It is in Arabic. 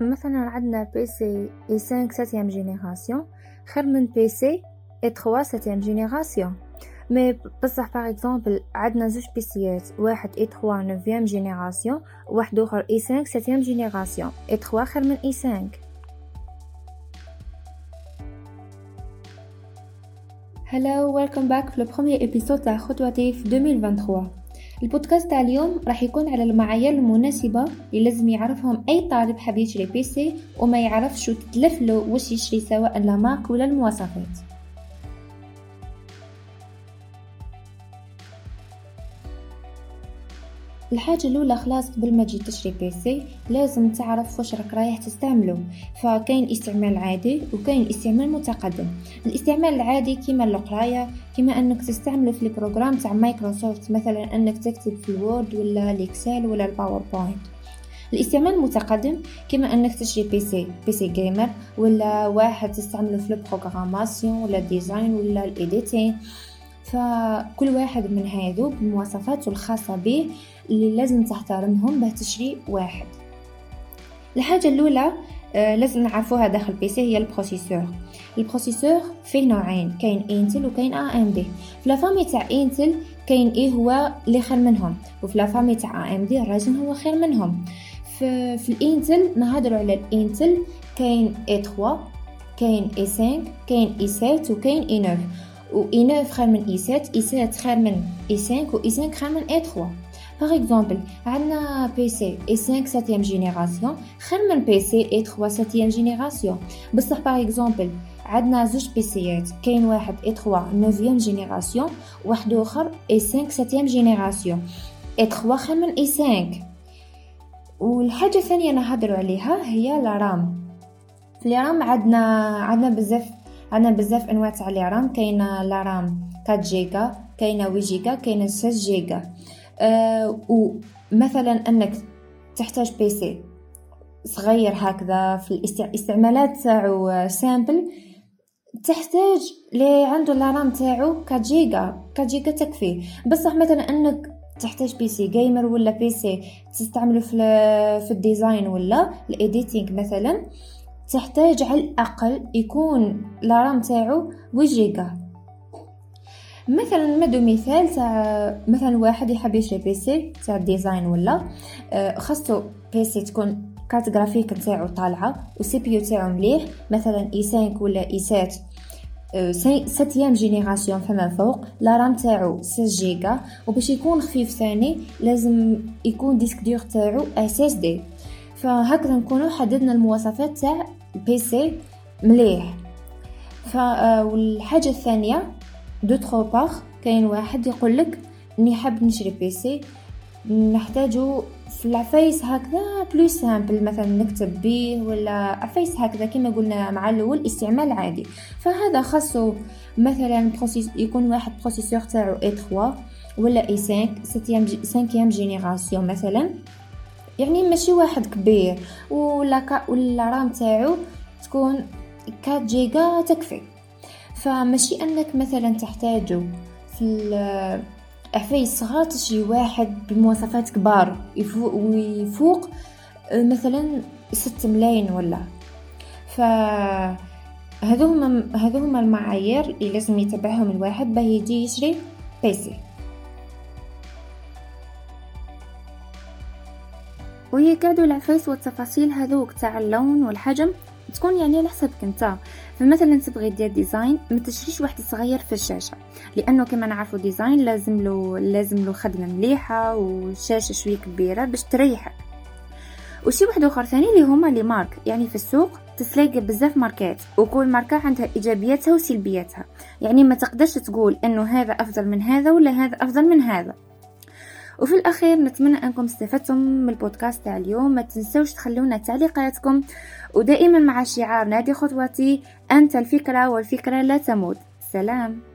مثلا عندنا PC i5 septième génération خير من PC i3 septième génération mais بصح par exemple عندنا زوج PCيات واحد i3 neuvième génération واحد أخر i5 septième génération i3 خير من i5 hello welcome back في ال première épisode تاع خطوتي في 2023 البودكاست تاع اليوم راح يكون على المعايير المناسبة اللي لازم يعرفهم أي طالب حاب يشري PC وما يعرفش شو تتلف له واش يشري سواء لا ولا المواصفات. الحاجة الأولى خلاص قبل ما تجي تشري PC لازم تعرف واش راك رايح تستعمله فكاين استعمال عادي وكاين استعمال متقدم. الاستعمال العادي كيما القراية كيما أنك تستعمله في ال programme تاع مايكروسوفت مثلا أنك تكتب في ال Word ولا ال Excel ولا ال PowerPoint. الاستعمال المتقدم كما أنك تشري PC PC gamer ولا واحد تستعمله في ال programmation ولا ال design ولا ال editing. فكل واحد من هادو بمواصفاته الخاصة به اللي لازم تحترمهم باه تشري واحد. الحاجة الأولى آه لازم نعرفوها داخل PC هي ال processeur. ال processeur فيه نوعين كاين Intel وكاين AMD. في la famille تاع Intel كاين i هو اللي خير منهم وفي la famille تاع AMD ال Ryzen هو خير منهم. في, في ال Intel نهضروا على ال Intel كاين i3 كاين i 5 كاين i 7 وكاين i 9 و i 9 خير من i 7 i 7 خير من i 5 و i 5 خير من i 3 par exemple عندنا PC i 5 septième génération خير من PC i 3 septième génération بصح par exemple عندنا زوج PC يات كاين واحد i 3 neuvième génération واحد اخر i 5 septième génération i 3 خير من i 5 والحاجة الثانية نهضروا عليها هي la RAM في les RAM عندنا عندنا بزاف عندنا بزاف أنواع تاع les RAM كاينة la RAM 4 جيجا كاينة 8 جيجا كاينة 6 جيجا أه ومثلا أنك تحتاج PC صغير هكذا في الاستعمالات تاعو simple تحتاج لي عنده la RAM تاعو 4 جيجا 4 جيجا تكفي. بصح مثلا أنك تحتاج PC gamer ولا PC تستعمله في في ال design ولا ال editing مثلا. تحتاج على الأقل يكون la RAM تاعو 8 جيجا مثلا نمدو مثال تاع مثلا واحد يحب يشري PC تاع ال design ولا آه، خاصو PC تكون carte graphique نتاعو طالعة و CPU تاعو مليح مثلا i 5 ولا i 7 septième génération فما فوق la RAM تاعو 6 جيجا وباش يكون خفيف ثاني لازم يكون disque dur تاعو SSD. فهكذا نكونوا حددنا المواصفات تاع PC مليح. ف والحاجة الثانية d'autre part كاين واحد يقول لك اني حاب نشري PC نحتاجو في العفايس هكذا plus simple مثلا نكتب به ولا عفايس هكذا كما قلنا مع الأول استعمال عادي. فهذا خاصو مثلا يكون واحد processeur تاعو i 3 ولا i 5 septième cinquième génération مثلا. يعني ماشي واحد كبير ولا و la RAM تاعو تكون 4 جيجا تكفي. فماشي أنك مثلا تحتاجو في عفايس صغار تشري واحد بمواصفات كبار ويفوق مثلا ست ملايين ولا. ف هذو هما المعايير اللي لازم يتبعهم الواحد باه يجي يشري PC. وهي كادو العفايس والتفاصيل هذوك تاع اللون والحجم تكون يعني على حسبك انت. فمثلا تبغي دير design ما تشريش واحد صغير في الشاشة لأنه كما نعرفوا design لازم له لازم له خدمة مليحة وشاشة شوية كبيرة باش تريحك وشي واحد آخر ثاني اللي هما لي مارك يعني في السوق تتلاقى بزاف ماركات وكل ماركة عندها إيجابياتها وسلبياتها. يعني ما تقدرش تقول إنه هذا أفضل من هذا ولا هذا أفضل من هذا. وفي الأخير نتمنى أنكم استفدتم من البودكاست تاع اليوم. ما تنسوش تخلونا تعليقاتكم. ودائما مع شعار نادي خطوتي أنت الفكرة والفكرة لا تموت. سلام.